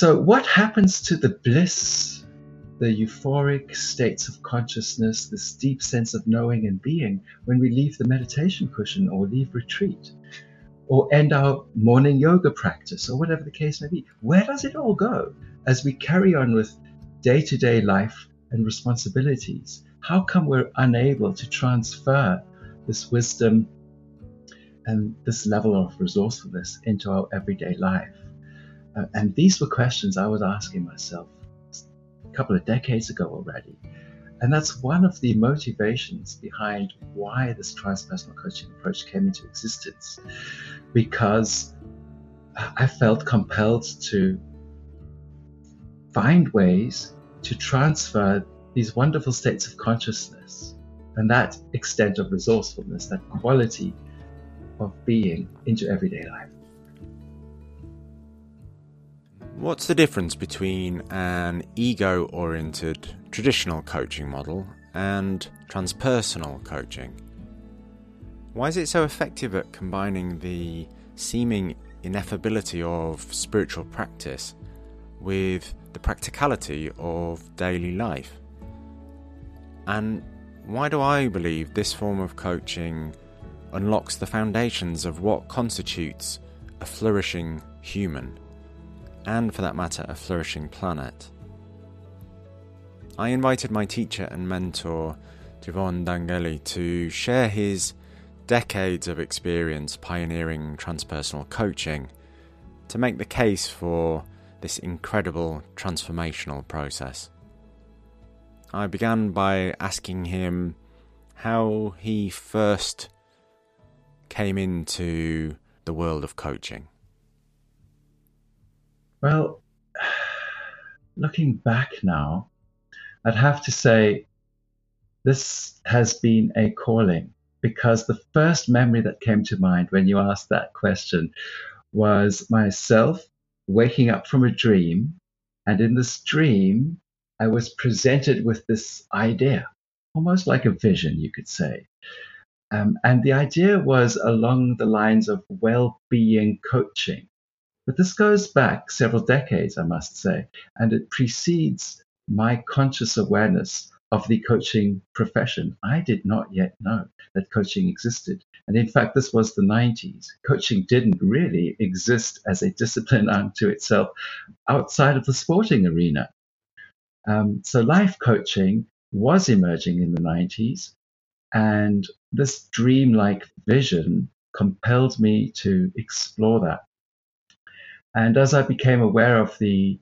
So, what happens to the bliss, the euphoric states of consciousness, this deep sense of knowing and being when we leave the meditation cushion or leave retreat? or end our morning yoga practice, or whatever the case may be. Where does it all go as we carry on with day to day life and responsibilities? How come we're unable to transfer this wisdom and this level of resourcefulness into our everyday life? Uh, and these were questions I was asking myself a couple of decades ago already. And that's one of the motivations behind why this transpersonal coaching approach came into existence. Because I felt compelled to find ways to transfer these wonderful states of consciousness and that extent of resourcefulness, that quality of being into everyday life. What's the difference between an ego oriented traditional coaching model and transpersonal coaching? Why is it so effective at combining the seeming ineffability of spiritual practice with the practicality of daily life? And why do I believe this form of coaching unlocks the foundations of what constitutes a flourishing human? And for that matter, a flourishing planet. I invited my teacher and mentor, Jevon Dangeli, to share his decades of experience pioneering transpersonal coaching to make the case for this incredible transformational process. I began by asking him how he first came into the world of coaching. Well, looking back now, I'd have to say this has been a calling because the first memory that came to mind when you asked that question was myself waking up from a dream. And in this dream, I was presented with this idea, almost like a vision, you could say. Um, and the idea was along the lines of well being coaching. But this goes back several decades, I must say, and it precedes my conscious awareness of the coaching profession. I did not yet know that coaching existed. And in fact, this was the 90s. Coaching didn't really exist as a discipline unto itself outside of the sporting arena. Um, so life coaching was emerging in the 90s. And this dreamlike vision compelled me to explore that. And as I became aware of the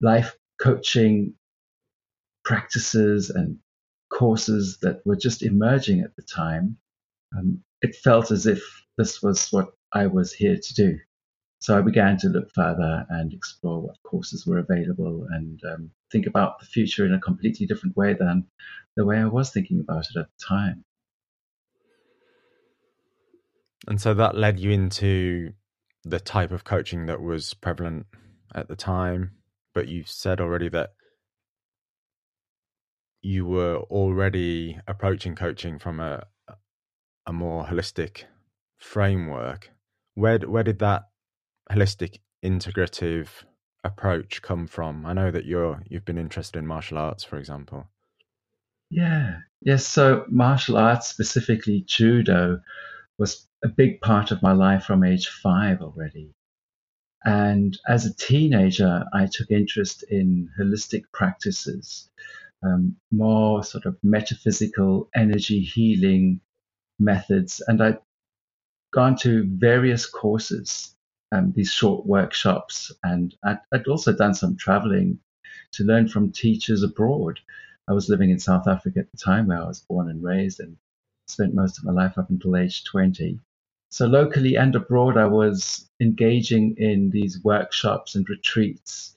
life coaching practices and courses that were just emerging at the time, um, it felt as if this was what I was here to do. So I began to look further and explore what courses were available and um, think about the future in a completely different way than the way I was thinking about it at the time. And so that led you into the type of coaching that was prevalent at the time, but you said already that you were already approaching coaching from a a more holistic framework. Where where did that holistic integrative approach come from? I know that you're you've been interested in martial arts, for example. Yeah. Yes. So martial arts, specifically judo, was a big part of my life from age five already. And as a teenager, I took interest in holistic practices, um, more sort of metaphysical energy healing methods. And I'd gone to various courses, um, these short workshops, and I'd, I'd also done some traveling to learn from teachers abroad. I was living in South Africa at the time where I was born and raised and spent most of my life up until age 20. So locally and abroad, I was engaging in these workshops and retreats.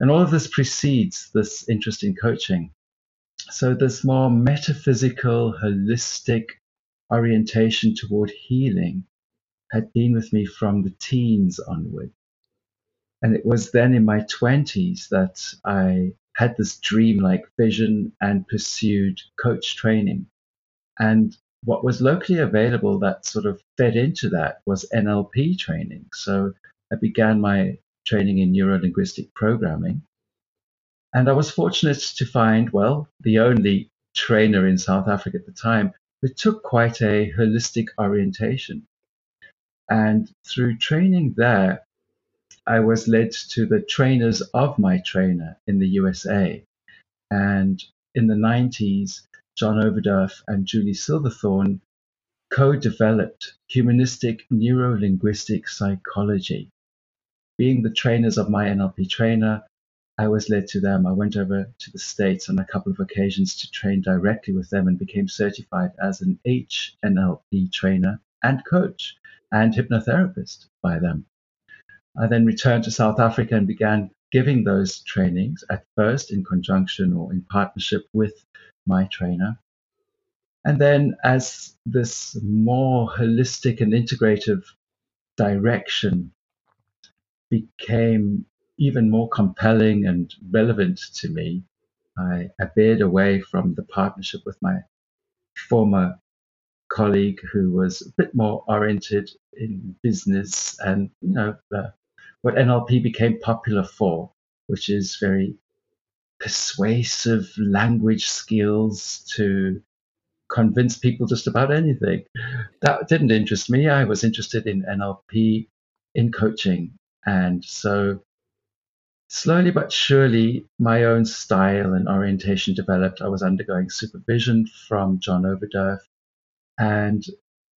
And all of this precedes this interest in coaching. So this more metaphysical, holistic orientation toward healing had been with me from the teens onward. And it was then in my 20s that I had this dreamlike vision and pursued coach training. And what was locally available that sort of fed into that was NLP training. So I began my training in neuro linguistic programming. And I was fortunate to find, well, the only trainer in South Africa at the time who took quite a holistic orientation. And through training there, I was led to the trainers of my trainer in the USA. And in the 90s, John Overdurf and Julie Silverthorn co developed humanistic neuro linguistic psychology. Being the trainers of my NLP trainer, I was led to them. I went over to the States on a couple of occasions to train directly with them and became certified as an HNLP trainer and coach and hypnotherapist by them. I then returned to South Africa and began giving those trainings at first in conjunction or in partnership with my trainer. And then, as this more holistic and integrative direction became even more compelling and relevant to me, I, veered away from the partnership with my former colleague who was a bit more oriented in business and you know what NLP became popular for, which is very persuasive language skills to convince people just about anything. That didn't interest me. I was interested in NLP, in coaching. And so slowly but surely, my own style and orientation developed. I was undergoing supervision from John Overdurf. And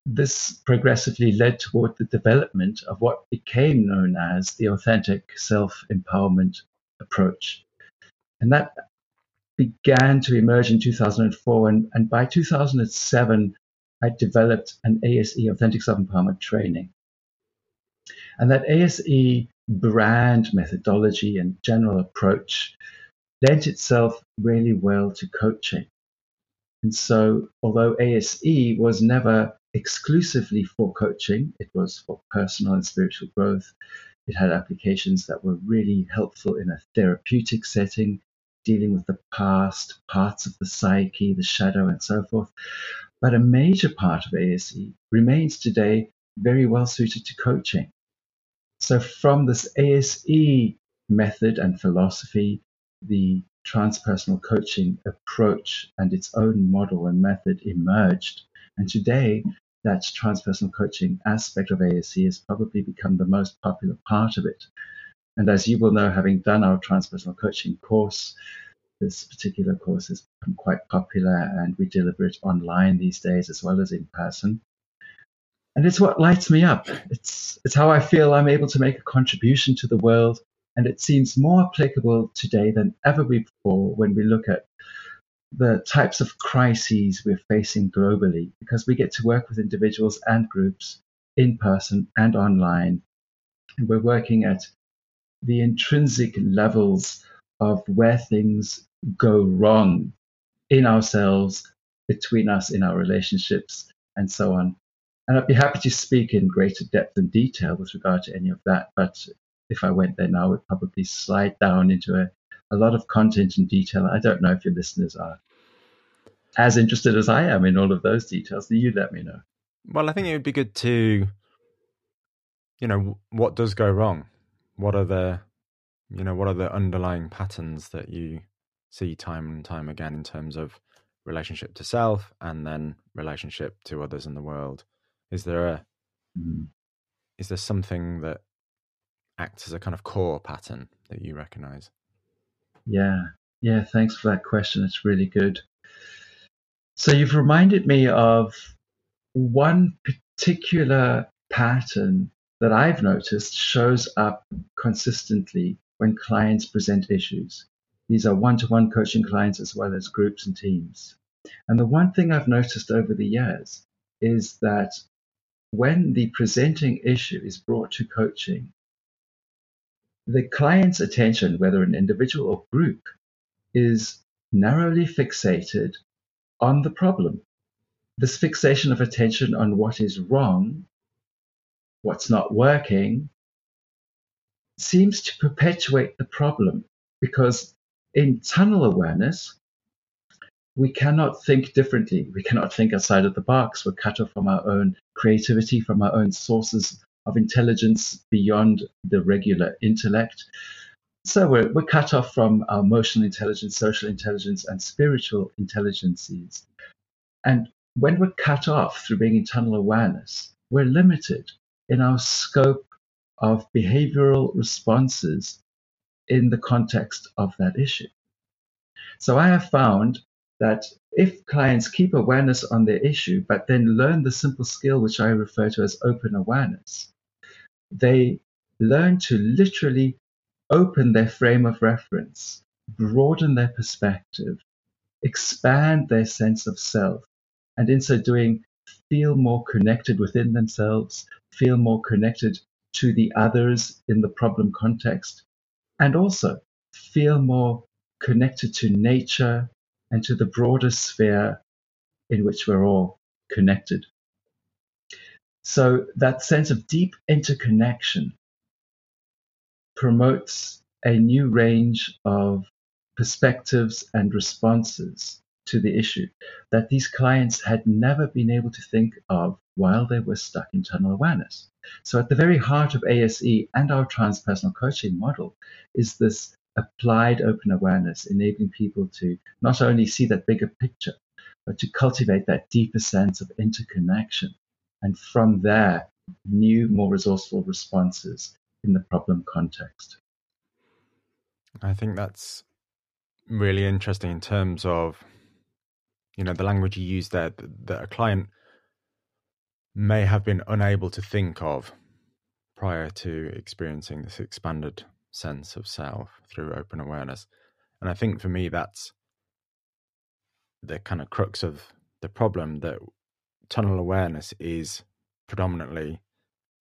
this progressively led toward the development of what became known as the authentic self empowerment approach. And that began to emerge in 2004. And, and by 2007, I developed an ASE, Authentic Self Empowerment Training. And that ASE brand methodology and general approach lent itself really well to coaching. And so, although ASE was never exclusively for coaching, it was for personal and spiritual growth. It had applications that were really helpful in a therapeutic setting, dealing with the past, parts of the psyche, the shadow, and so forth. But a major part of ASE remains today very well suited to coaching. So, from this ASE method and philosophy, the transpersonal coaching approach and its own model and method emerged. And today, that transpersonal coaching aspect of ASE has probably become the most popular part of it. And as you will know, having done our transpersonal coaching course, this particular course has become quite popular and we deliver it online these days as well as in person. And it's what lights me up. It's, it's how I feel I'm able to make a contribution to the world. And it seems more applicable today than ever before when we look at the types of crises we're facing globally because we get to work with individuals and groups in person and online. And we're working at the intrinsic levels of where things go wrong in ourselves, between us, in our relationships, and so on. And I'd be happy to speak in greater depth and detail with regard to any of that. But if I went there now, I would probably slide down into a, a lot of content and detail. I don't know if your listeners are as interested as I am in all of those details. You let me know. Well, I think it would be good to, you know, what does go wrong? What are the, you know, what are the underlying patterns that you see time and time again in terms of relationship to self and then relationship to others in the world? Is there a, mm. is there something that acts as a kind of core pattern that you recognize? Yeah, yeah. Thanks for that question. It's really good. So you've reminded me of one particular pattern that I've noticed shows up consistently when clients present issues. These are one to one coaching clients as well as groups and teams. And the one thing I've noticed over the years is that when the presenting issue is brought to coaching, the client's attention, whether an individual or group, is narrowly fixated on the problem. This fixation of attention on what is wrong, what's not working, seems to perpetuate the problem because in tunnel awareness, we cannot think differently. We cannot think outside of the box. We're cut off from our own creativity, from our own sources of intelligence beyond the regular intellect. So we're, we're cut off from our emotional intelligence, social intelligence, and spiritual intelligences. And when we're cut off through being in tunnel awareness, we're limited in our scope of behavioral responses in the context of that issue. So I have found that if clients keep awareness on their issue, but then learn the simple skill which I refer to as open awareness, they learn to literally open their frame of reference, broaden their perspective, expand their sense of self, and in so doing, feel more connected within themselves, feel more connected to the others in the problem context, and also feel more connected to nature and to the broader sphere in which we're all connected. So that sense of deep interconnection promotes a new range of perspectives and responses to the issue that these clients had never been able to think of while they were stuck in tunnel awareness. So, at the very heart of ASE and our transpersonal coaching model is this applied open awareness, enabling people to not only see that bigger picture, but to cultivate that deeper sense of interconnection. And from there, new, more resourceful responses in the problem context. I think that's really interesting in terms of, you know, the language you use there that a client may have been unable to think of prior to experiencing this expanded sense of self through open awareness. And I think for me, that's the kind of crux of the problem that tunnel awareness is predominantly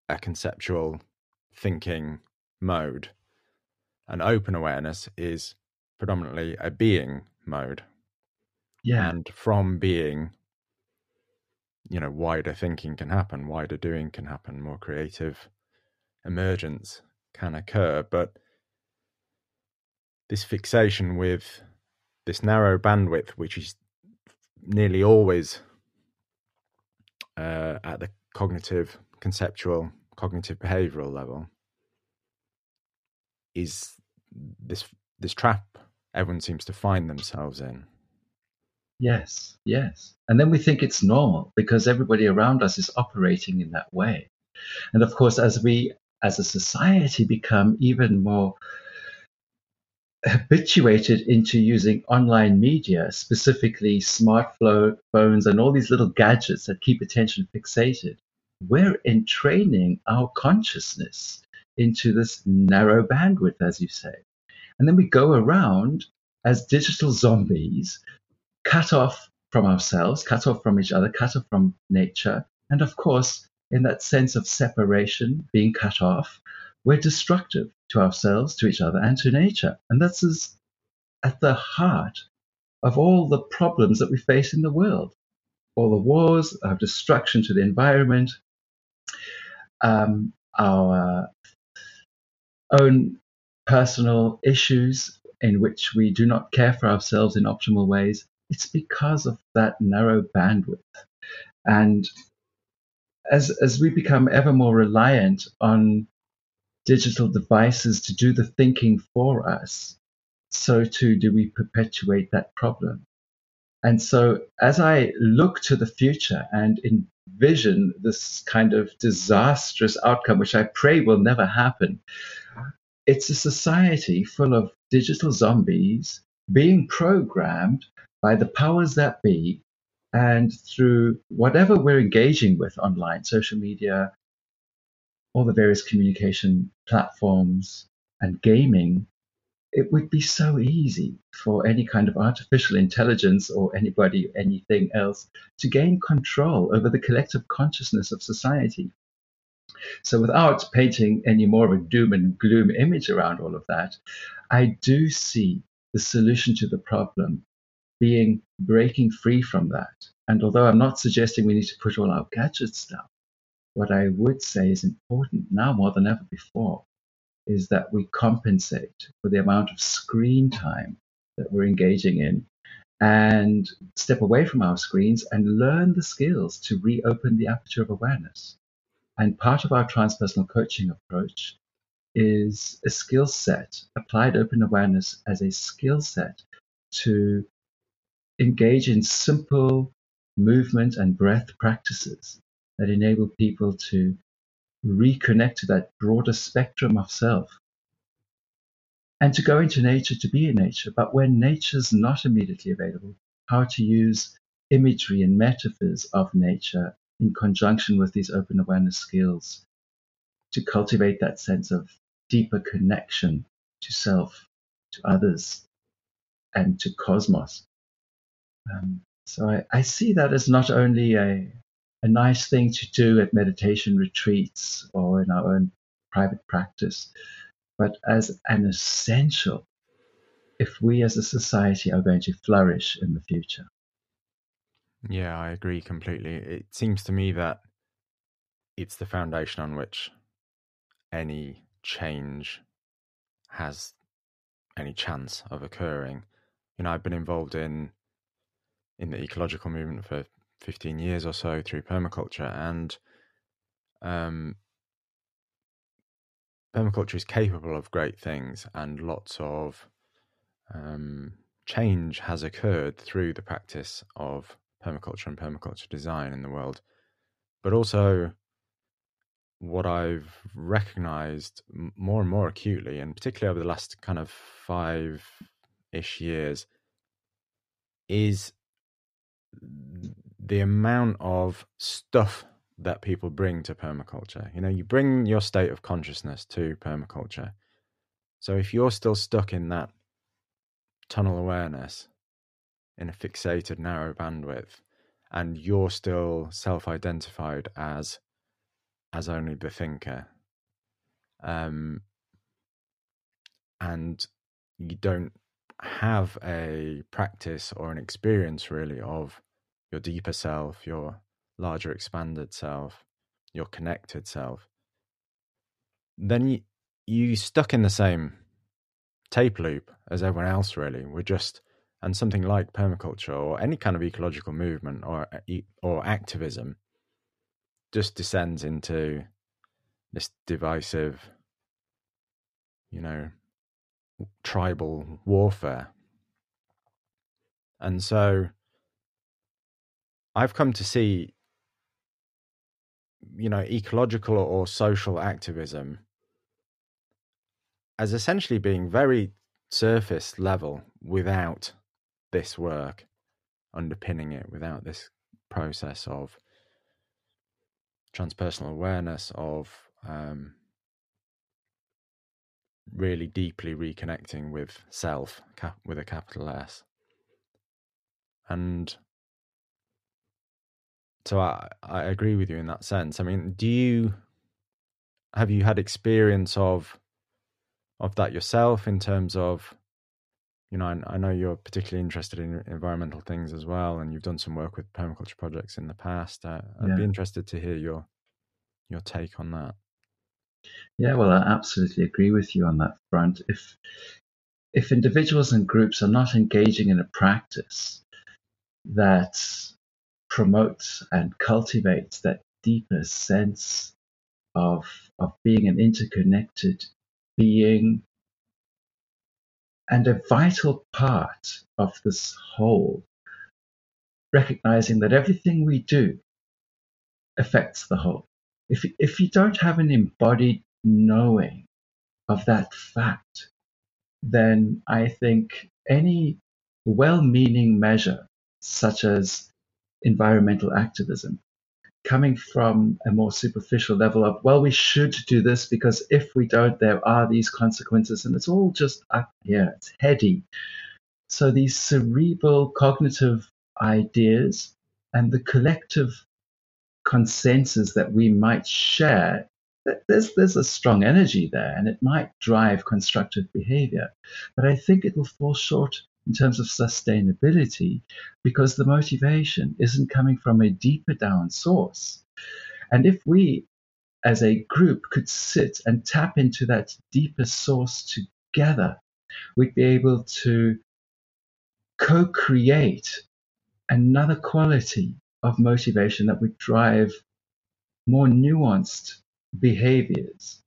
a conceptual thinking mode, and open awareness is predominantly a being mode. Yeah. And from being, you know, wider thinking can happen, wider doing can happen, more creative emergence can occur. But this fixation with this narrow bandwidth, which is nearly always uh, at the cognitive, conceptual, cognitive behavioral level, is this this trap everyone seems to find themselves in. Yes, yes. And then we think it's normal because everybody around us is operating in that way. And of course, as we as a society become even more habituated into using online media, specifically smartphones and all these little gadgets that keep attention fixated, we're entraining our consciousness into this narrow bandwidth, as you say. And then we go around as digital zombies, cut off from ourselves, cut off from each other, cut off from nature. And of course, in that sense of separation, being cut off, we're destructive to ourselves, to each other, and to nature. And this is at the heart of all the problems that we face in the world. All the wars, our destruction to the environment, um, our own personal issues in which we do not care for ourselves in optimal ways, it's because of that narrow bandwidth. And as, as we become ever more reliant on digital devices to do the thinking for us, so too do we perpetuate that problem. And so, as I look to the future and envision this kind of disastrous outcome, which I pray will never happen, it's a society full of digital zombies being programmed by the powers that be. And through whatever we're engaging with online, social media, all the various communication platforms, and gaming, it would be so easy for any kind of artificial intelligence or anybody, anything else, to gain control over the collective consciousness of society. So, without painting any more of a doom and gloom image around all of that, I do see the solution to the problem being breaking free from that. And although I'm not suggesting we need to put all our gadgets down, what I would say is important now more than ever before is that we compensate for the amount of screen time that we're engaging in and step away from our screens and learn the skills to reopen the aperture of awareness. And part of our transpersonal coaching approach is a skill set, applied open awareness as a skill set to engage in simple movement and breath practices that enable people to reconnect to that broader spectrum of self and to go into nature to be in nature. But when nature's not immediately available, how to use imagery and metaphors of nature in conjunction with these open awareness skills to cultivate that sense of deeper connection to self, to others, and to cosmos. Um, so I, I, see that as not only a, a nice thing to do at meditation retreats or in our own private practice, but as an essential if we as a society are going to flourish in the future. Yeah, I agree completely. It seems to me that it's the foundation on which any change has any chance of occurring. You know, I've been involved in in the ecological movement for 15 years or so through permaculture and um, permaculture is capable of great things and lots of um, change has occurred through the practice of permaculture and permaculture design in the world. But also, what I've recognized more and more acutely, and particularly over the last kind of five ish years, is the amount of stuff that people bring to permaculture. You know, you bring your state of consciousness to permaculture. So if you're still stuck in that tunnel awareness, in a fixated narrow bandwidth, and you're still self-identified as as only the thinker, um, and you don't have a practice or an experience really of your deeper self, your larger expanded self, your connected self, then you you stuck in the same tape loop as everyone else. Really, we're just and something like permaculture or any kind of ecological movement or uh, or activism just descends into this divisive, you know, tribal warfare. And so I've come to see you know, ecological or social activism as essentially being very surface level without this work underpinning it, without this process of transpersonal awareness, of um, really deeply reconnecting with self with a capital S. And so I, I agree with you in that sense. I mean, do you have you had experience of of that yourself in terms of you know, I, I, know you're particularly interested in environmental things as well, and you've done some work with permaculture projects in the past. Uh, I'd yeah. be interested to hear your your take on that. Yeah, well, I absolutely agree with you on that front. If if individuals and groups are not engaging in a practice that promotes and cultivates that deeper sense of, of being an interconnected being and a vital part of this whole, recognizing that everything we do affects the whole. If, if you don't have an embodied knowing of that fact, then I think any well meaning measure, such as environmental activism coming from a more superficial level of, well, we should do this because if we don't, there are these consequences. And it's all just up here, it's heady. So these cerebral cognitive ideas and the collective consensus that we might share, there's, there's a strong energy there and it might drive constructive behavior. But I think it will fall short in terms of sustainability because the motivation isn't coming from a deeper down source. And if we as a group could sit and tap into that deeper source together, we'd be able to co create another quality of motivation that would drive more nuanced behaviors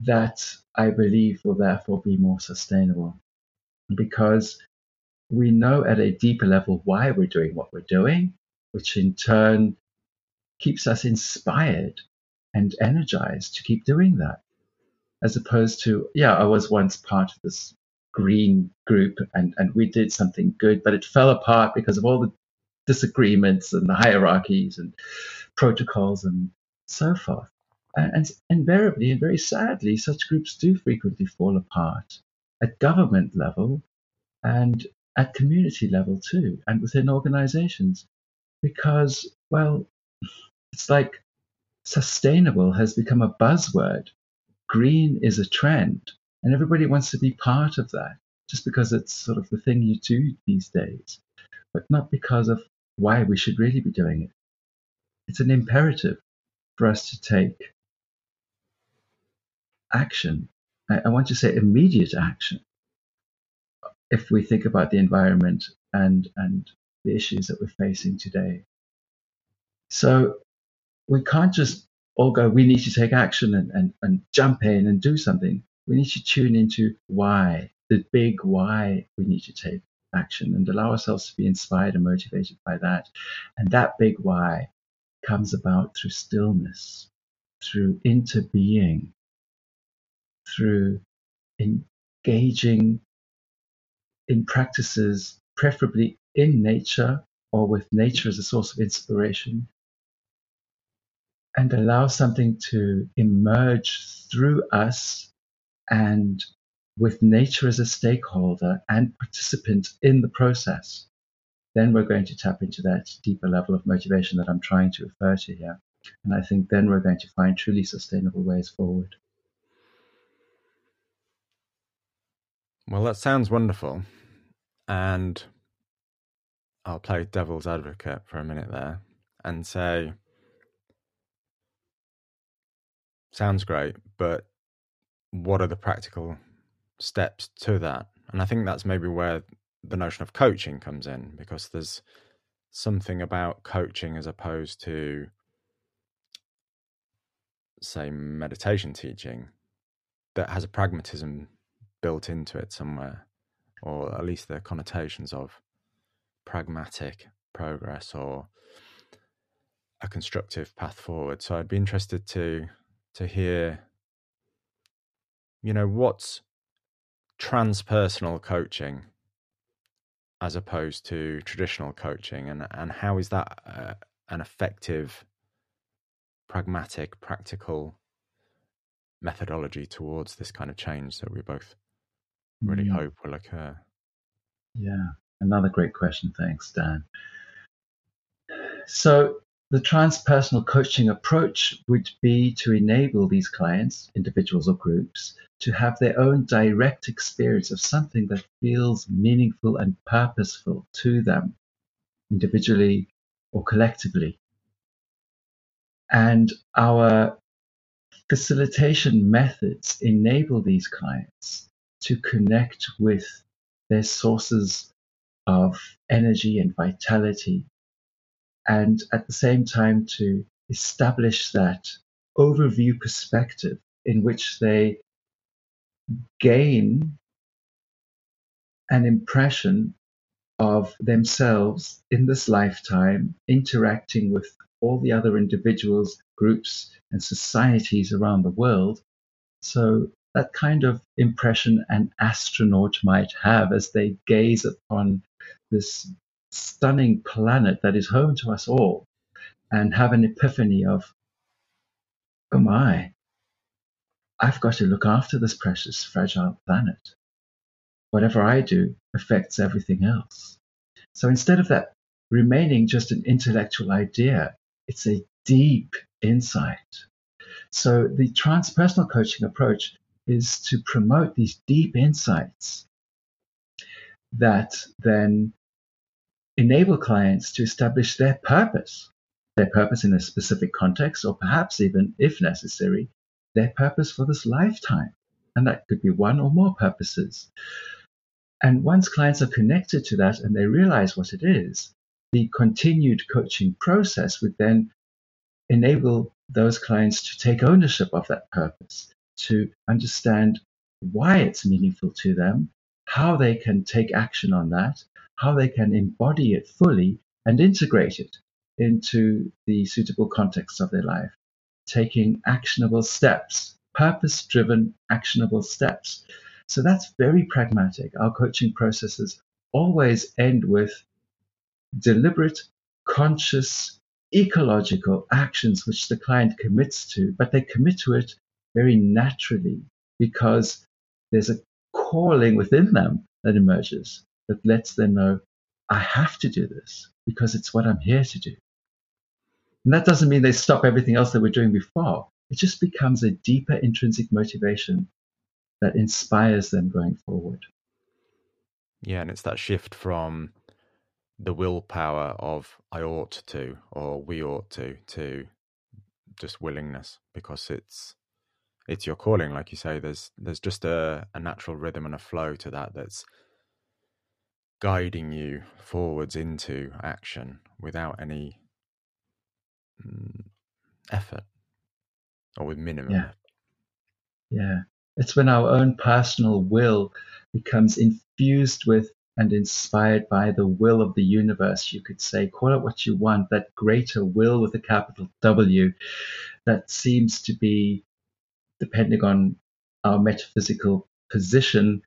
that I believe will therefore be more sustainable because we know at a deeper level why we're doing what we're doing, which in turn keeps us inspired and energized to keep doing that. As opposed to, yeah, I was once part of this green group and, and we did something good, but it fell apart because of all the disagreements and the hierarchies and protocols and so forth. And, and invariably and very sadly, such groups do frequently fall apart at government level and at community level too, and within organizations. Because, well, it's like sustainable has become a buzzword. Green is a trend, and everybody wants to be part of that just because it's sort of the thing you do these days, but not because of why we should really be doing it. It's an imperative for us to take action. I, want to say immediate action if we think about the environment and, and the issues that we're facing today. So we can't just all go, we need to take action and, and, and jump in and do something. We need to tune into why, the big why we need to take action and allow ourselves to be inspired and motivated by that. And that big why comes about through stillness, through interbeing, through engaging in practices, preferably in nature or with nature as a source of inspiration, and allow something to emerge through us and with nature as a stakeholder and participant in the process, then we're going to tap into that deeper level of motivation that I'm trying to refer to here. And I think then we're going to find truly sustainable ways forward. Well, that sounds wonderful. And I'll play devil's advocate for a minute there and say, sounds great, but what are the practical steps to that? And I think that's maybe where the notion of coaching comes in because there's something about coaching as opposed to, say, meditation teaching that has a pragmatism built into it somewhere, or at least the connotations of pragmatic progress or a constructive path forward. So I'd be interested to to hear, you know, what's transpersonal coaching as opposed to traditional coaching, and and how is that uh, an effective, pragmatic, practical methodology towards this kind of change that we both really mm. hope will occur? Yeah, another great question. Thanks, Dan. So, the transpersonal coaching approach would be to enable these clients, individuals or groups, to have their own direct experience of something that feels meaningful and purposeful to them, individually or collectively. And our facilitation methods enable these clients to connect with their sources of energy and vitality, and at the same time to establish that overview perspective in which they gain an impression of themselves in this lifetime interacting with all the other individuals, groups, and societies around the world. So that kind of impression an astronaut might have as they gaze upon this stunning planet that is home to us all and have an epiphany of, oh my, I've got to look after this precious, fragile planet. Whatever I do affects everything else. So instead of that remaining just an intellectual idea, it's a deep insight. So the transpersonal coaching approach is to promote these deep insights that then enable clients to establish their purpose, their purpose in a specific context, or perhaps even, if necessary, their purpose for this lifetime. And that could be one or more purposes. And once clients are connected to that and they realize what it is, the continued coaching process would then enable those clients to take ownership of that purpose, to understand why it's meaningful to them, how they can take action on that, how they can embody it fully and integrate it into the suitable context of their life, taking actionable steps, purpose driven, actionable steps. So that's very pragmatic. Our coaching processes always end with deliberate, conscious, ecological actions which the client commits to, but they commit to it very naturally because there's a calling within them that emerges that lets them know, I have to do this because it's what I'm here to do. And that doesn't mean they stop everything else they were doing before. It just becomes a deeper intrinsic motivation that inspires them going forward. Yeah, and it's that shift from the willpower of I ought to or we ought to to just willingness because it's it's your calling like you say there's there's just a, a natural rhythm and a flow to that that's guiding you forwards into action without any mm, effort or with minimum yeah. Yeah. It's when our own personal will becomes infused with and inspired by the will of the universe, you could say, call it what you want, that greater will with a capital W that seems to be, depending on our metaphysical position,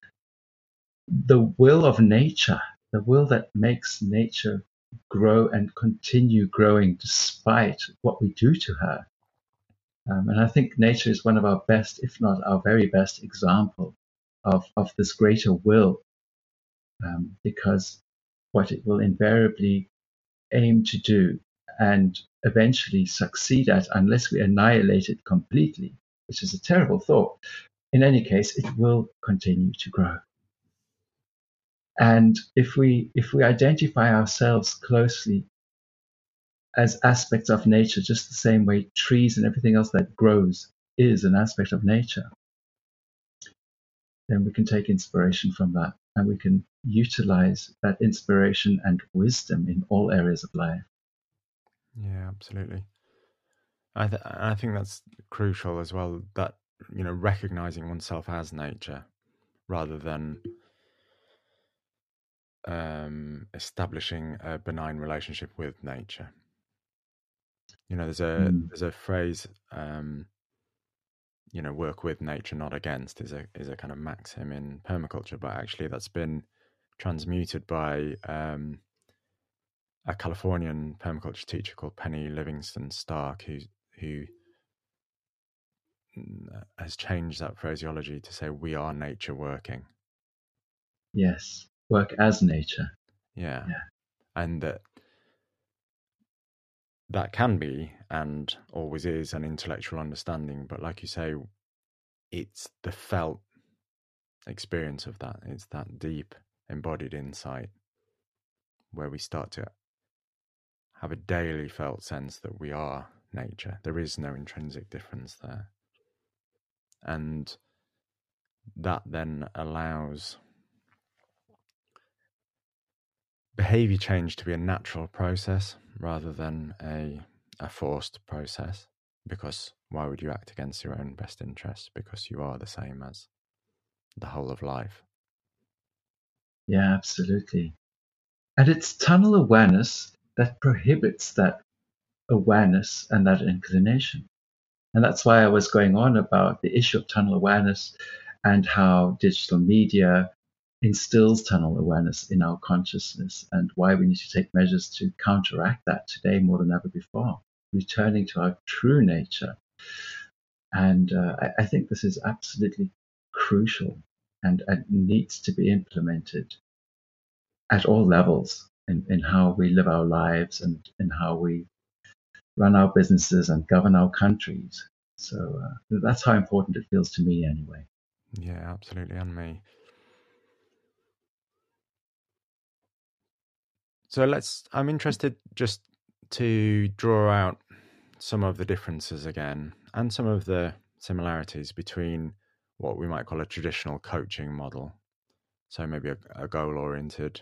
the will of nature, the will that makes nature grow and continue growing despite what we do to her. Um, and I think nature is one of our best, if not our very best, example of, of this greater will um, because what it will invariably aim to do and eventually succeed at, unless we annihilate it completely, which is a terrible thought, in any case, it will continue to grow. And if we if we identify ourselves closely as aspects of nature, just the same way trees and everything else that grows is an aspect of nature, then we can take inspiration from that and we can utilize that inspiration and wisdom in all areas of life. Yeah, absolutely. I th- I think that's crucial as well. That you know, recognizing oneself as nature, rather than um, establishing a benign relationship with nature. You know, there's a mm. there's a phrase um, you know work with nature not against is a is a kind of maxim in permaculture but actually that's been transmuted by um, a Californian permaculture teacher called Penny Livingston Stark who who mm, has changed that phraseology to say we are nature working. Yes. Work as nature. Yeah, yeah. and that that can be and always is an intellectual understanding but like you say it's the felt experience of that. It's that deep embodied insight where we start to have a daily felt sense that we are nature. There is no intrinsic difference there. And that then allows behavior change to be a natural process rather than a a forced process because why would you act against your own best interests because you are the same as the whole of life? Yeah absolutely. And it's tunnel awareness that prohibits that awareness and that inclination and that's why i was going on about the issue of tunnel awareness and how digital media instills tunnel awareness in our consciousness and why we need to take measures to counteract that today more than ever before, returning to our true nature. And uh, I, I, think this is absolutely crucial and, and, needs to be implemented at all levels in, in how we live our lives and in how we run our businesses and govern our countries. So uh, that's how important it feels to me, anyway. Yeah, absolutely, and me. So let's. I'm interested just to draw out some of the differences again and some of the similarities between what we might call a traditional coaching model. So maybe a, a goal oriented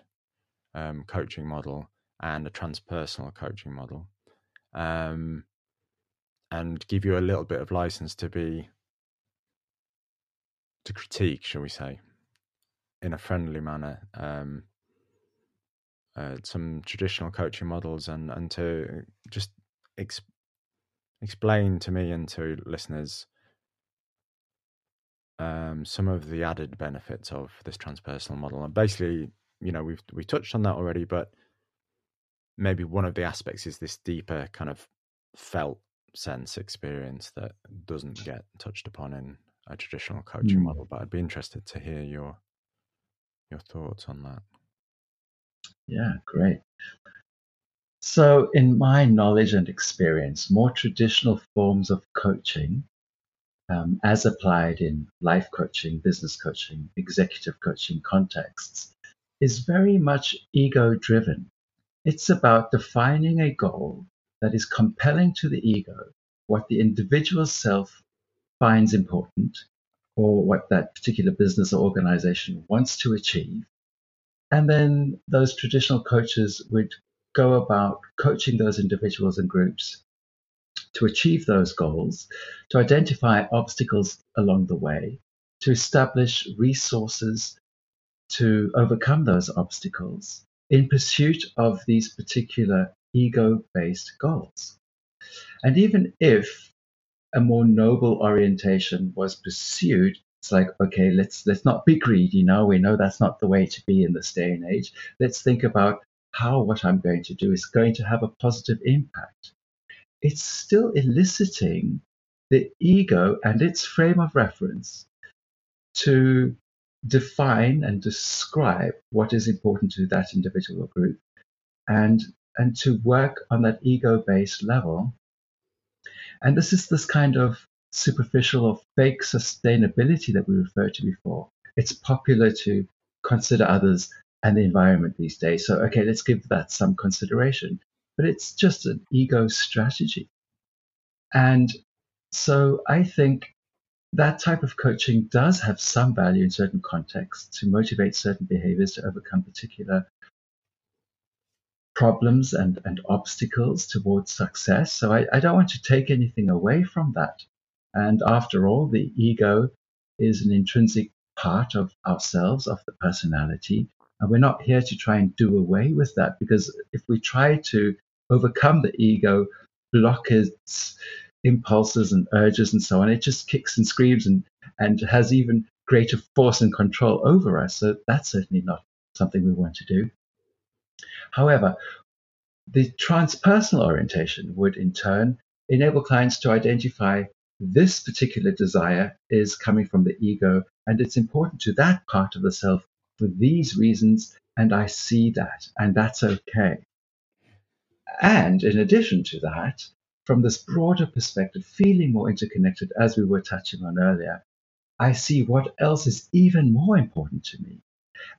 um, coaching model and a transpersonal coaching model. Um, and give you a little bit of license to be to critique, shall we say, in a friendly manner, um, uh, some traditional coaching models, and and to just ex- explain to me and to listeners um, some of the added benefits of this transpersonal model. And basically, you know, we've we touched on that already, but maybe one of the aspects is this deeper kind of felt sense experience that doesn't get touched upon in a traditional coaching mm. model. But I'd be interested to hear your your thoughts on that. Yeah, great. So, in my knowledge and experience, more traditional forms of coaching, um, as applied in life coaching, business coaching, executive coaching contexts, is very much ego driven. It's about defining a goal that is compelling to the ego, what the individual self finds important, or what that particular business or organization wants to achieve. And then those traditional coaches would go about coaching those individuals and groups to achieve those goals, to identify obstacles along the way, to establish resources to overcome those obstacles in pursuit of these particular ego based goals. And even if a more noble orientation was pursued, it's like, okay, let's let's not be greedy now. We know that's not the way to be in this day and age. Let's think about how what I'm going to do is going to have a positive impact. It's still eliciting the ego and its frame of reference to define and describe what is important to that individual or group and and to work on that ego based level. And this is this kind of superficial or fake sustainability that we referred to before. It's popular to consider others and the environment these days. So, okay, let's give that some consideration. But it's just an ego strategy. And so I think that type of coaching does have some value in certain contexts to motivate certain behaviors to overcome particular problems and, and obstacles towards success. So I, I don't want to take anything away from that. And after all, the ego is an intrinsic part of ourselves, of the personality. And we're not here to try and do away with that because if we try to overcome the ego, block its impulses and urges and so on, it just kicks and screams and, and has even greater force and control over us. So that's certainly not something we want to do. However, the transpersonal orientation would in turn enable clients to identify this particular desire is coming from the ego and it's important to that part of the self for these reasons and I see that and that's okay. And in addition to that, from this broader perspective, feeling more interconnected as we were touching on earlier, I see what else is even more important to me.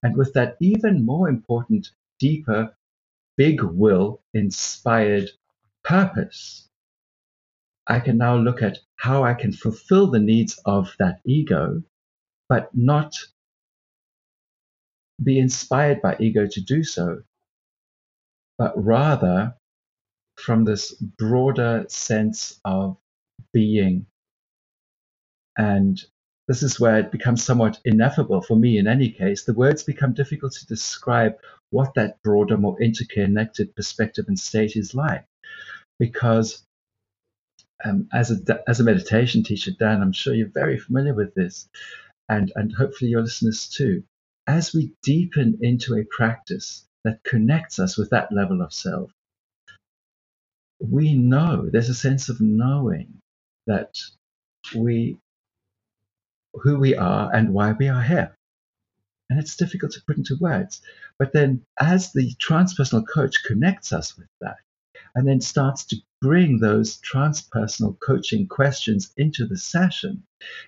And with that even more important, deeper big will inspired purpose, I can now look at how I can fulfill the needs of that ego, but not be inspired by ego to do so, but rather from this broader sense of being and this is where it becomes somewhat ineffable for me in any case. The words become difficult to describe what that broader, more interconnected perspective and state is like. Because um, as, a, as a meditation teacher, Dan, I'm sure you're very familiar with this, and, and hopefully your listeners too. As we deepen into a practice that connects us with that level of self, we know, there's a sense of knowing that we who we are and why we are here. And it's difficult to put into words. But then, as the transpersonal coach connects us with that and then starts to bring those transpersonal coaching questions into the session,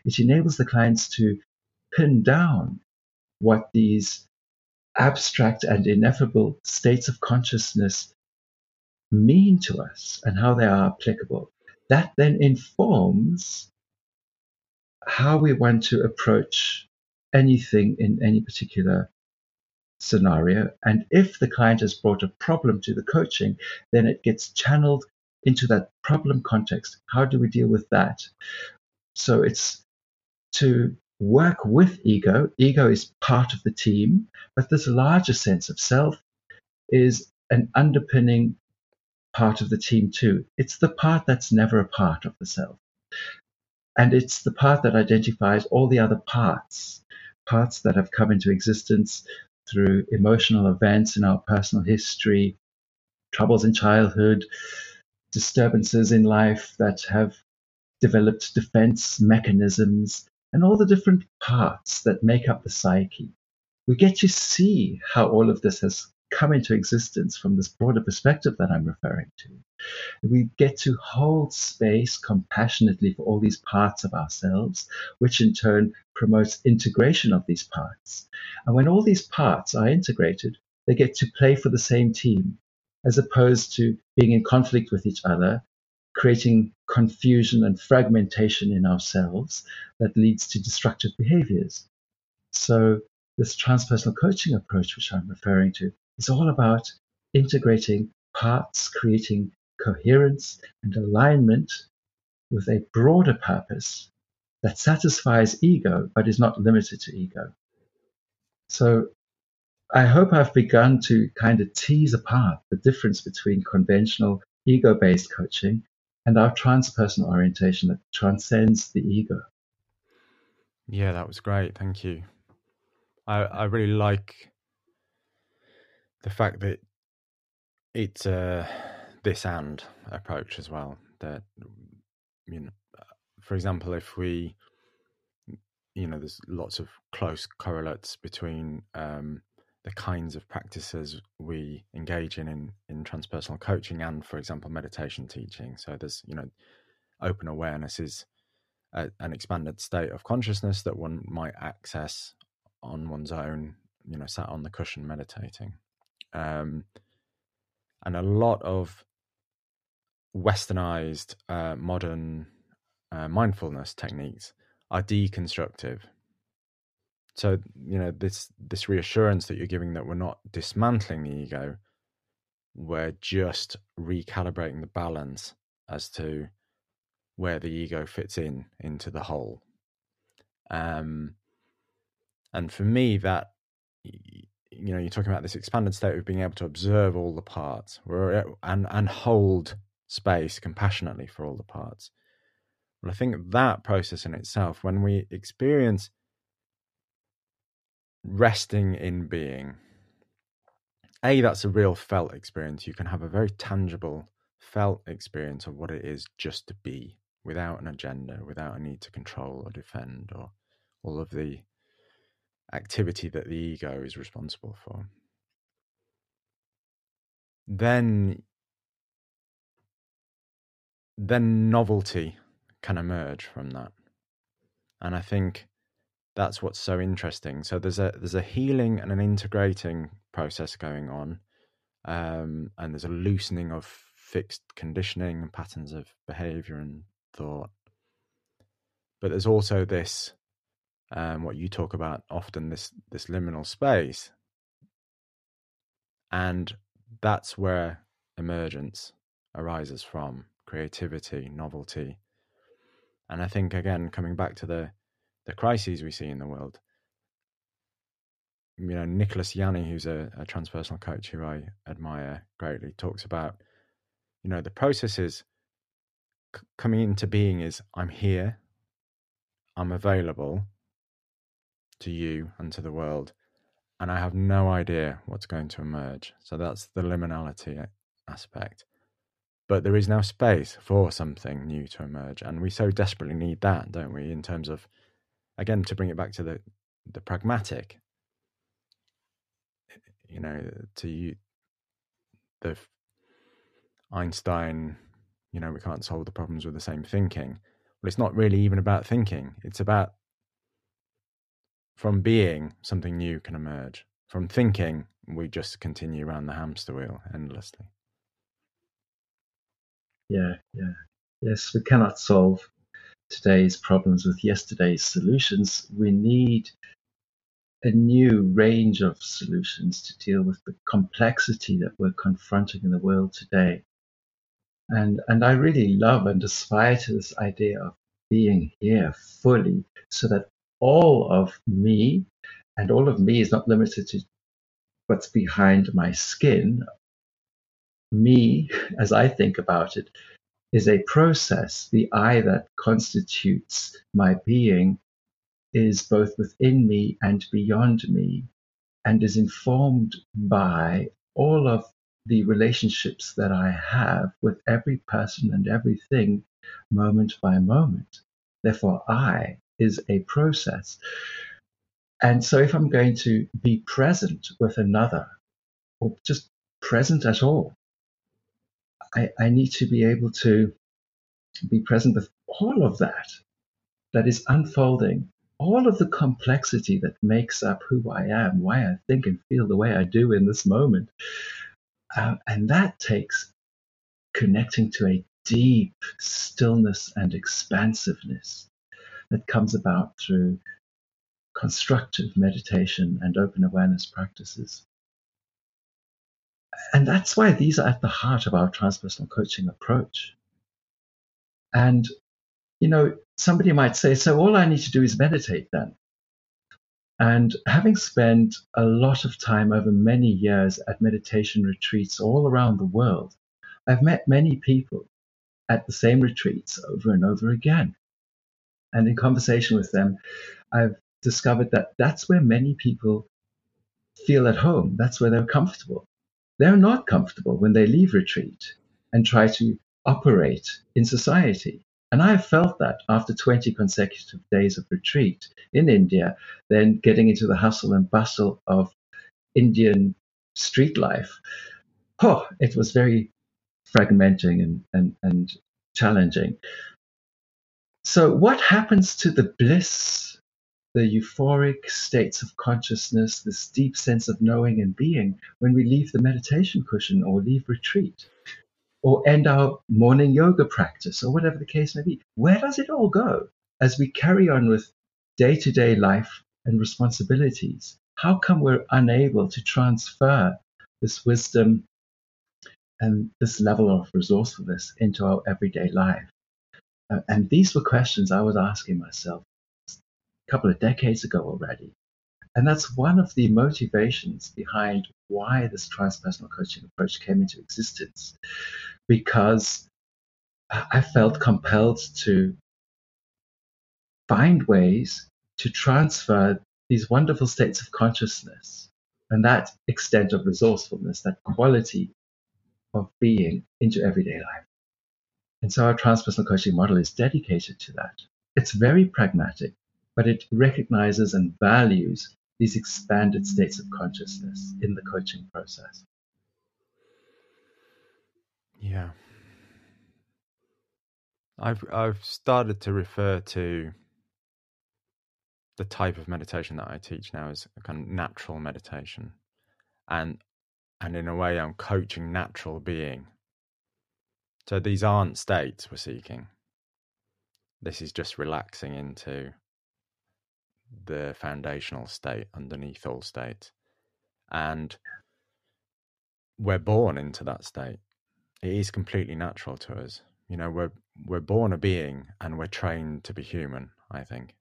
it enables the clients to pin down what these abstract and ineffable states of consciousness mean to us and how they are applicable. That then informs how we want to approach anything in any particular scenario. And if the client has brought a problem to the coaching, then it gets channeled into that problem context. How do we deal with that? So it's to work with ego. Ego is part of the team, but this larger sense of self is an underpinning part of the team too. It's the part that's never a part of the self. And it's the part that identifies all the other parts, parts that have come into existence through emotional events in our personal history, troubles in childhood, disturbances in life that have developed defense mechanisms, and all the different parts that make up the psyche. We get to see how all of this has come into existence from this broader perspective that I'm referring to. We get to hold space compassionately for all these parts of ourselves, which in turn promotes integration of these parts. And when all these parts are integrated, they get to play for the same team, as opposed to being in conflict with each other, creating confusion and fragmentation in ourselves that leads to destructive behaviors. So, this transpersonal coaching approach, which I'm referring to, is all about integrating parts, creating coherence and alignment with a broader purpose that satisfies ego but is not limited to ego. So I hope I've begun to kind of tease apart the difference between conventional ego based coaching and our transpersonal orientation that transcends the ego. Yeah, that was great. Thank you. I, I really like the fact that it's a this and approach as well. That you know, for example, if we, you know, there's lots of close correlates between um, the kinds of practices we engage in, in in transpersonal coaching and, for example, meditation teaching. So there's you know, open awareness is a, an expanded state of consciousness that one might access on one's own, you know, sat on the cushion meditating. Um, and a lot of westernized uh, modern uh, mindfulness techniques are deconstructive. So you know this this reassurance that you're giving that we're not dismantling the ego, we're just recalibrating the balance as to where the ego fits in into the whole. Um, and for me, that you know, you're talking about this expanded state of being able to observe all the parts and and hold space compassionately for all the parts. Well, I think that process in itself, when we experience resting in being, a that's a real felt experience. You can have a very tangible felt experience of what it is just to be without an agenda, without a need to control or defend or all of the activity that the ego is responsible for. Then then novelty can emerge from that. And I think that's what's so interesting. So there's a there's a healing and an integrating process going on, um, and there's a loosening of fixed conditioning and patterns of behavior and thought. But there's also this um, what you talk about often this this liminal space, and that's where emergence arises from creativity, novelty, and I think again coming back to the the crises we see in the world. You know, Nicholas Janni, who's a, a transpersonal coach who I admire greatly, talks about you know the processes c- coming into being is I'm here, I'm available, to you and to the world. And I have no idea what's going to emerge. So that's the liminality aspect. But there is now space for something new to emerge. And we so desperately need that, don't we? In terms of, again, to bring it back to the, the pragmatic, you know, to you, the Einstein, you know, we can't solve the problems with the same thinking. Well, it's not really even about thinking. It's about from being, something new can emerge. From thinking, we just continue around the hamster wheel endlessly. Yeah, yeah. Yes, we cannot solve today's problems with yesterday's solutions. We need a new range of solutions to deal with the complexity that we're confronting in the world today. And, and I really love and aspire to this idea of being here fully so that all of me, and all of me is not limited to what's behind my skin. Me, as I think about it, is a process. The I that constitutes my being is both within me and beyond me, and is informed by all of the relationships that I have with every person and everything moment by moment. Therefore, I is a process. And so, if I'm going to be present with another, or just present at all, I, I need to be able to be present with all of that that is unfolding, all of the complexity that makes up who I am, why I think and feel the way I do in this moment. Uh, and that takes connecting to a deep stillness and expansiveness that comes about through constructive meditation and open awareness practices. And that's why these are at the heart of our transpersonal coaching approach. And, you know, somebody might say, so all I need to do is meditate then. And having spent a lot of time over many years at meditation retreats all around the world, I've met many people at the same retreats over and over again. And in conversation with them, I've discovered that that's where many people feel at home. That's where they're comfortable. They're not comfortable when they leave retreat and try to operate in society. And I have felt that after 20 consecutive days of retreat in India, then getting into the hustle and bustle of Indian street life. Oh, it was very fragmenting and, and, and challenging. So, what happens to the bliss, the euphoric states of consciousness, this deep sense of knowing and being when we leave the meditation cushion or leave retreat? or end our morning yoga practice or whatever the case may be. Where does it all go as we carry on with day to day life and responsibilities? How come we're unable to transfer this wisdom and this level of resourcefulness into our everyday life? And these were questions I was asking myself a couple of decades ago already. And that's one of the motivations behind why this transpersonal coaching approach came into existence because I felt compelled to find ways to transfer these wonderful states of consciousness and that extent of resourcefulness, that quality of being into everyday life. And so our transpersonal coaching model is dedicated to that. It's very pragmatic, but it recognizes and values these expanded states of consciousness in the coaching process. Yeah. I've I've started to refer to the type of meditation that I teach now as a kind of natural meditation. And and in a way I'm coaching natural being. So these aren't states we're seeking. This is just relaxing into the foundational state underneath all states. And we're born into that state. It is completely natural to us. You know, we're we're born a being and we're trained to be human, I think.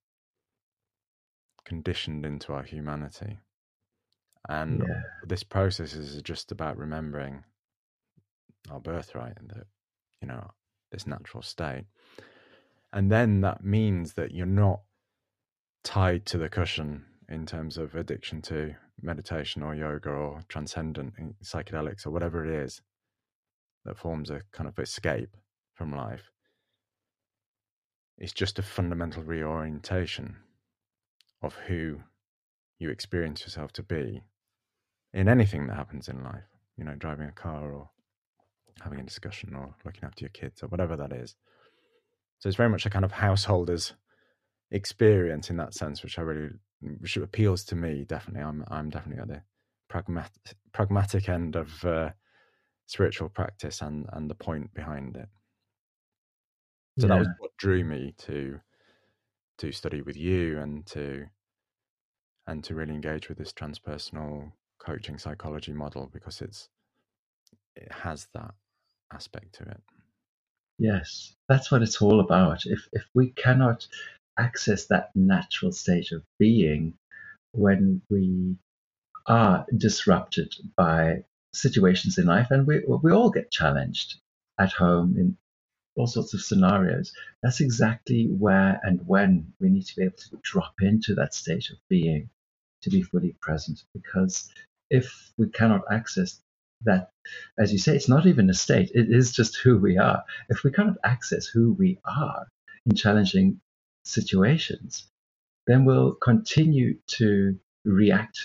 Conditioned into our humanity. And yeah. this process is just about remembering our birthright and that, you know, this natural state. And then that means that you're not tied to the cushion in terms of addiction to meditation or yoga or transcendent eh, psychedelics or whatever it is that forms a kind of escape from life. It's just a fundamental reorientation of who you experience yourself to be in anything that happens in life, you know, driving a car or having a discussion or looking after your kids or whatever that is. So it's very much a kind of householder's experience in that sense, which I really which appeals to me. Definitely, I'm I'm definitely at the pragmatic pragmatic end of uh, spiritual practice and and the point behind it. So yeah. that was what drew me to to study with you and to and to really engage with this transpersonal coaching psychology model because it's it has that aspect to it. Yes, that's what it's all about. If if we cannot access that natural state of being when we are disrupted by situations in life, and we we all get challenged at home in all sorts of scenarios. That's exactly where and when we need to be able to drop into that state of being to be fully present. Because if we cannot access that, as you say, it's not even a state, it is just who we are. If we cannot access who we are in challenging situations, then we'll continue to react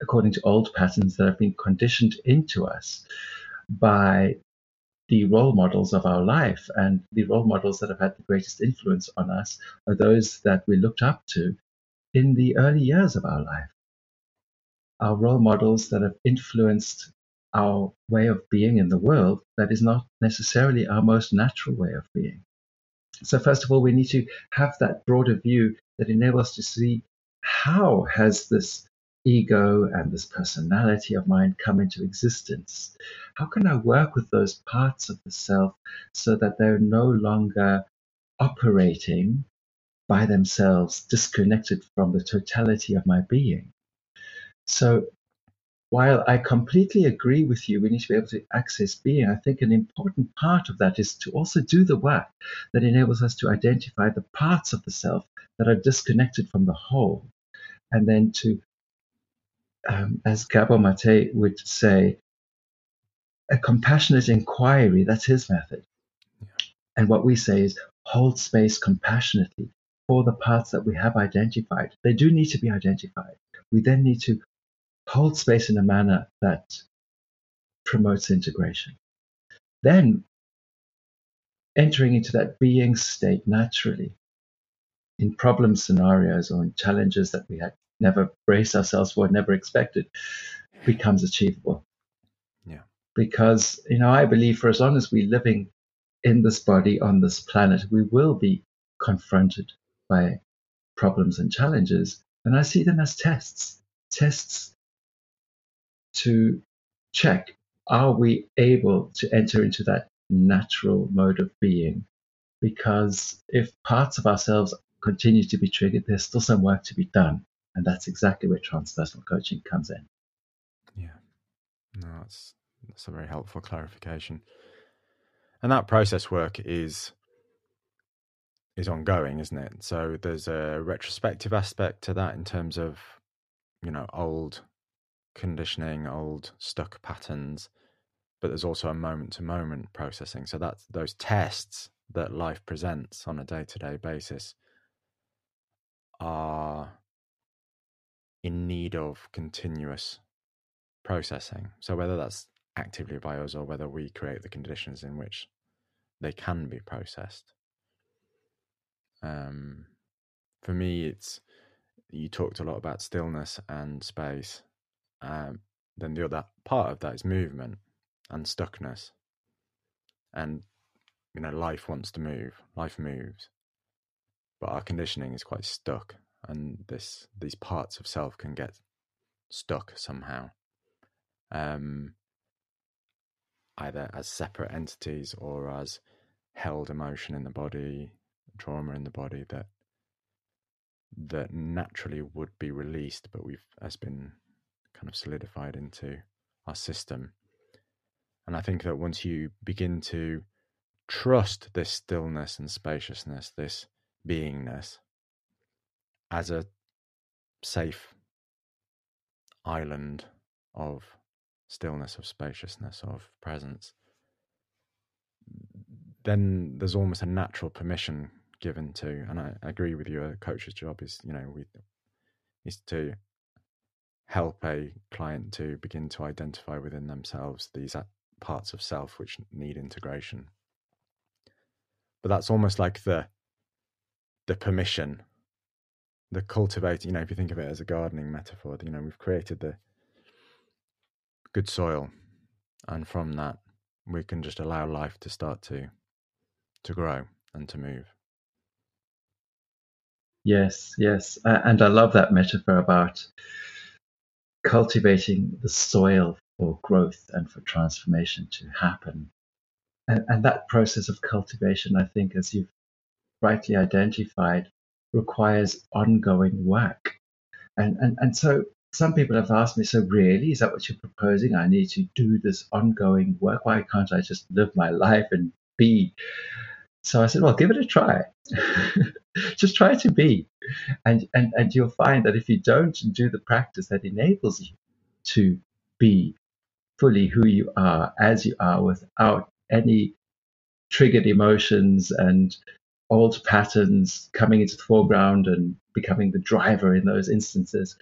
according to old patterns that have been conditioned into us by the role models of our life. And the role models that have had the greatest influence on us are those that we looked up to in the early years of our life. Our role models that have influenced our way of being in the world that is not necessarily our most natural way of being. So first of all, we need to have that broader view that enables us to see how has this ego and this personality of mine come into existence? How can I work with those parts of the self so that they're no longer operating by themselves, disconnected from the totality of my being? So, while I completely agree with you, we need to be able to access being. I think an important part of that is to also do the work that enables us to identify the parts of the self that are disconnected from the whole, and then to um, as Gabor Mate would say, a compassionate inquiry. That's his method. Yeah. And what we say is hold space compassionately for the parts that we have identified. They do need to be identified. We then need to hold space in a manner that promotes integration. Then entering into that being state naturally in problem scenarios or in challenges that we had never braced ourselves for, never expected, becomes achievable. Yeah. Because, you know, I believe for as long as we're living in this body on this planet, we will be confronted by problems and challenges. And I see them as tests, tests to check are we able to enter into that natural mode of being? Because if parts of ourselves continue to be triggered, there's still some work to be done. And that's exactly where transpersonal coaching comes in. Yeah. No, that's that's a very helpful clarification. And that process work is is ongoing, isn't it? So there's a retrospective aspect to that in terms of, you know, old conditioning, old stuck patterns, but there's also a moment to moment processing. So that's those tests that life presents on a day to day basis are in need of continuous processing. So whether that's actively by us or whether we create the conditions in which they can be processed. Um, for me, it's you talked a lot about stillness and space. Um, then the other part of that is movement and stuckness. And you know, life wants to move. Life moves, but our conditioning is quite stuck and this these parts of self can get stuck somehow um, either as separate entities or as held emotion in the body trauma in the body that that naturally would be released but we've has been kind of solidified into our system and i think that once you begin to trust this stillness and spaciousness this beingness as a safe island of stillness, of spaciousness, of presence, then there's almost a natural permission given to, and I agree with you. A coach's job is, you know, we is to help a client to begin to identify within themselves these parts of self which need integration. But that's almost like the the permission the cultivating, you know, if you think of it as a gardening metaphor, you know, we've created the good soil, and from that, we can just allow life to start to to grow and to move. Yes, yes, and I love that metaphor about cultivating the soil for growth and for transformation to happen. And, and that process of cultivation, I think, as you've rightly identified, requires ongoing work. And, and, and so some people have asked me, so really, is that what you're proposing? I need to do this ongoing work. Why can't I just live my life and be? So I said, well, give it a try. just try to be. And, and, and you'll find that if you don't do the practice that enables you to be fully who you are, as you are, without any triggered emotions and old patterns coming into the foreground and becoming the driver in those instances,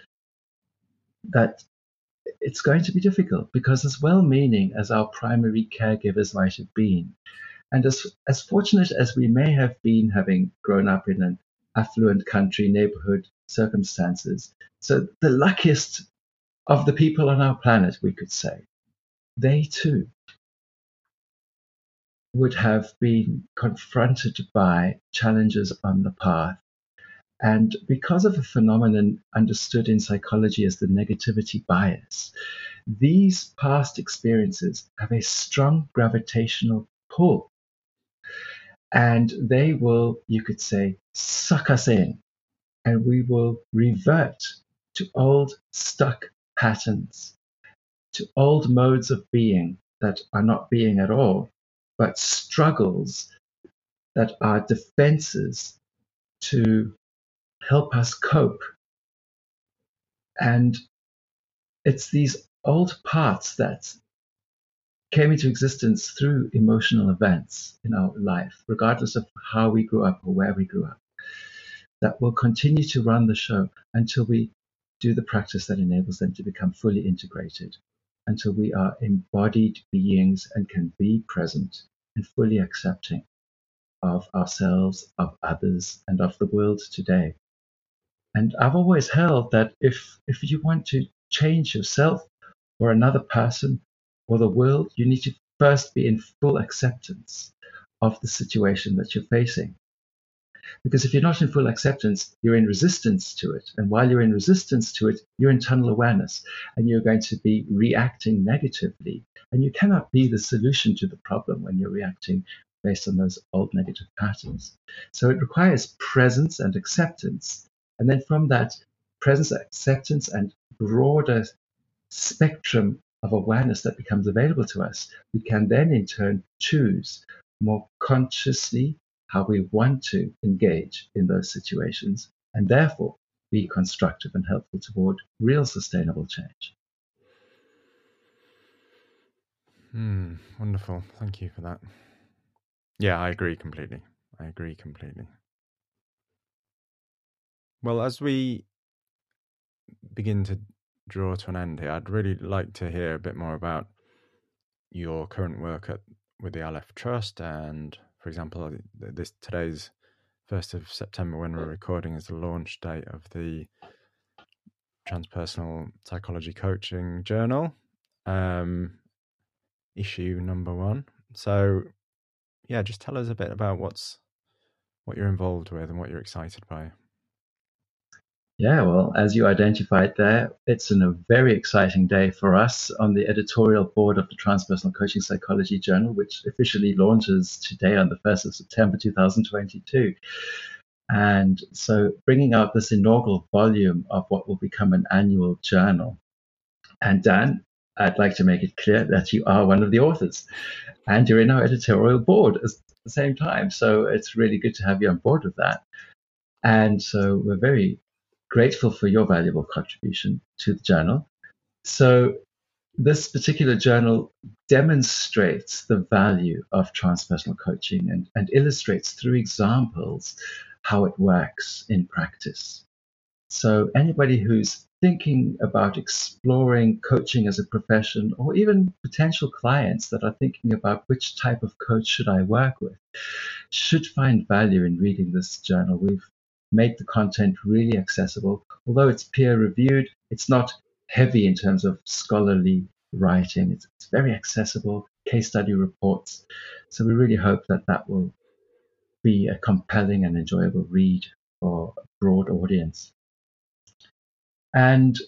that it's going to be difficult because, as well meaning as our primary caregivers might have been, and as, as fortunate as we may have been having grown up in an affluent country, neighborhood, circumstances, so the luckiest of the people on our planet, we could say, they too would have been confronted by challenges on the path. And because of a phenomenon understood in psychology as the negativity bias, these past experiences have a strong gravitational pull. And they will, you could say, suck us in, and we will revert to old stuck patterns, to old modes of being that are not being at all, but struggles that are defenses to help us cope. And it's these old parts that came into existence through emotional events in our life, regardless of how we grew up or where we grew up, that will continue to run the show until we do the practice that enables them to become fully integrated until we are embodied beings and can be present and fully accepting of ourselves, of others, and of the world today. And I've always held that if, if you want to change yourself or another person or the world, you need to first be in full acceptance of the situation that you're facing. Because if you're not in full acceptance, you're in resistance to it. And while you're in resistance to it, you're in tunnel awareness and you're going to be reacting negatively. And you cannot be the solution to the problem when you're reacting based on those old negative patterns. So it requires presence and acceptance. And then from that presence, acceptance, and broader spectrum of awareness that becomes available to us, we can then in turn choose more consciously how we want to engage in those situations, and therefore be constructive and helpful toward real sustainable change. Hmm, wonderful. Thank you for that. Yeah, I agree completely. I agree completely. Well, as we begin to draw to an end here, I'd really like to hear a bit more about your current work at with the Aleph Trust and for example, this today's first of September when we're recording is the launch date of the Transpersonal Psychology Coaching Journal, um, issue number one. So, yeah, just tell us a bit about what's what you're involved with and what you're excited by. Yeah, well, as you identified there, it's a very exciting day for us on the editorial board of the Transpersonal Coaching Psychology Journal, which officially launches today on the 1st of September 2022. And so, bringing out this inaugural volume of what will become an annual journal. And Dan, I'd like to make it clear that you are one of the authors and you're in our editorial board at the same time. So, it's really good to have you on board with that. And so, we're very grateful for your valuable contribution to the journal. So, this particular journal demonstrates the value of transpersonal coaching and, and illustrates through examples how it works in practice. So, anybody who's thinking about exploring coaching as a profession, or even potential clients that are thinking about which type of coach should I work with, should find value in reading this journal. We've make the content really accessible. Although it's peer reviewed, it's not heavy in terms of scholarly writing. It's, it's very accessible, case study reports. So we really hope that that will be a compelling and enjoyable read for a broad audience. And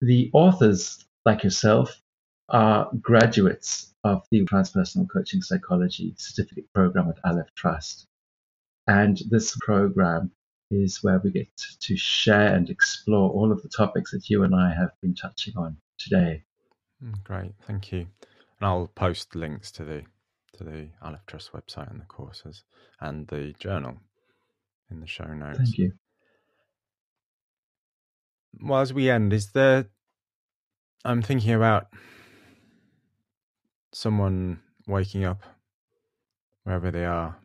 the authors, like yourself, are graduates of the Transpersonal Coaching Psychology Certificate Program at Aleph Trust. And this program is where we get to share and explore all of the topics that you and I have been touching on today. Mm, great, thank you. And I'll post links to the to the Aleph Trust website and the courses and the journal in the show notes. Thank you. Well, as we end, is there? I'm thinking about someone waking up wherever they are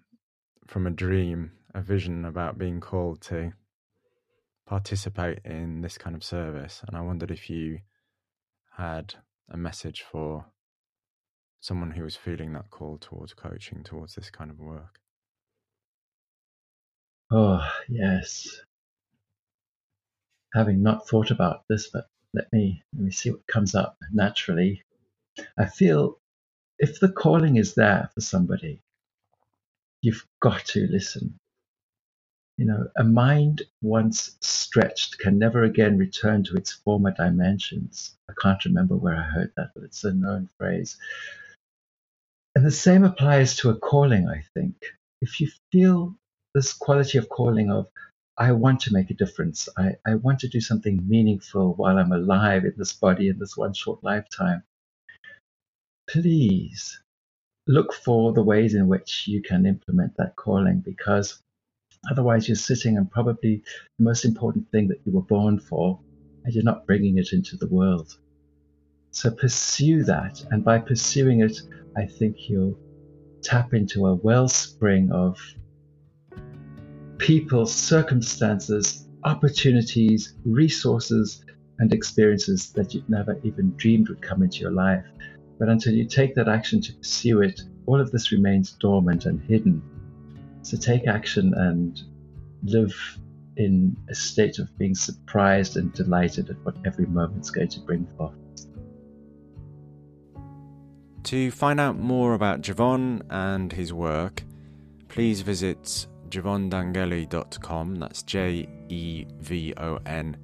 from a dream, a vision about being called to participate in this kind of service. And I wondered if you had a message for someone who was feeling that call towards coaching, towards this kind of work. Oh, yes. Having not thought about this, but let me let me see what comes up naturally. I feel if the calling is there for somebody, you've got to listen. You know, a mind once stretched can never again return to its former dimensions. I can't remember where I heard that, but it's a known phrase. And the same applies to a calling, I think. If you feel this quality of calling of, I want to make a difference, I, I want to do something meaningful while I'm alive in this body in this one short lifetime, please look for the ways in which you can implement that calling because otherwise you're sitting on probably the most important thing that you were born for and you're not bringing it into the world. So pursue that, and by pursuing it, I think you'll tap into a wellspring of people, circumstances, opportunities, resources, and experiences that you'd never even dreamed would come into your life. But until you take that action to pursue it, all of this remains dormant and hidden. So take action and live in a state of being surprised and delighted at what every moment's going to bring forth. To find out more about Jevon and his work, please visit jevondangeli.com. That's J E V O N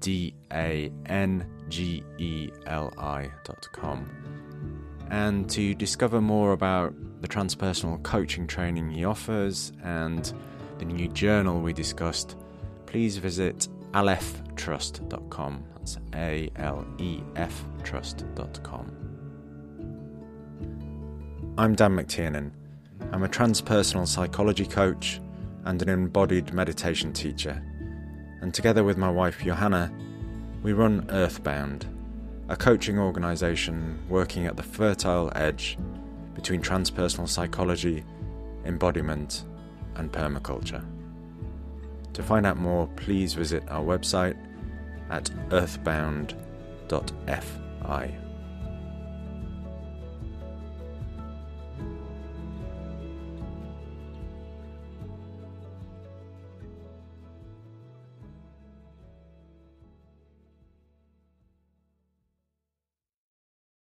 D A N G E L I.com. And to discover more about the transpersonal coaching training he offers and the new journal we discussed, please visit aleftrust.com. That's A L E F trust.com. I'm Dan McTiernan. I'm a transpersonal psychology coach and an embodied meditation teacher. And together with my wife Johanna, we run Earthbound, a coaching organisation working at the fertile edge between transpersonal psychology, embodiment, and permaculture. To find out more, please visit our website at earthbound.fi.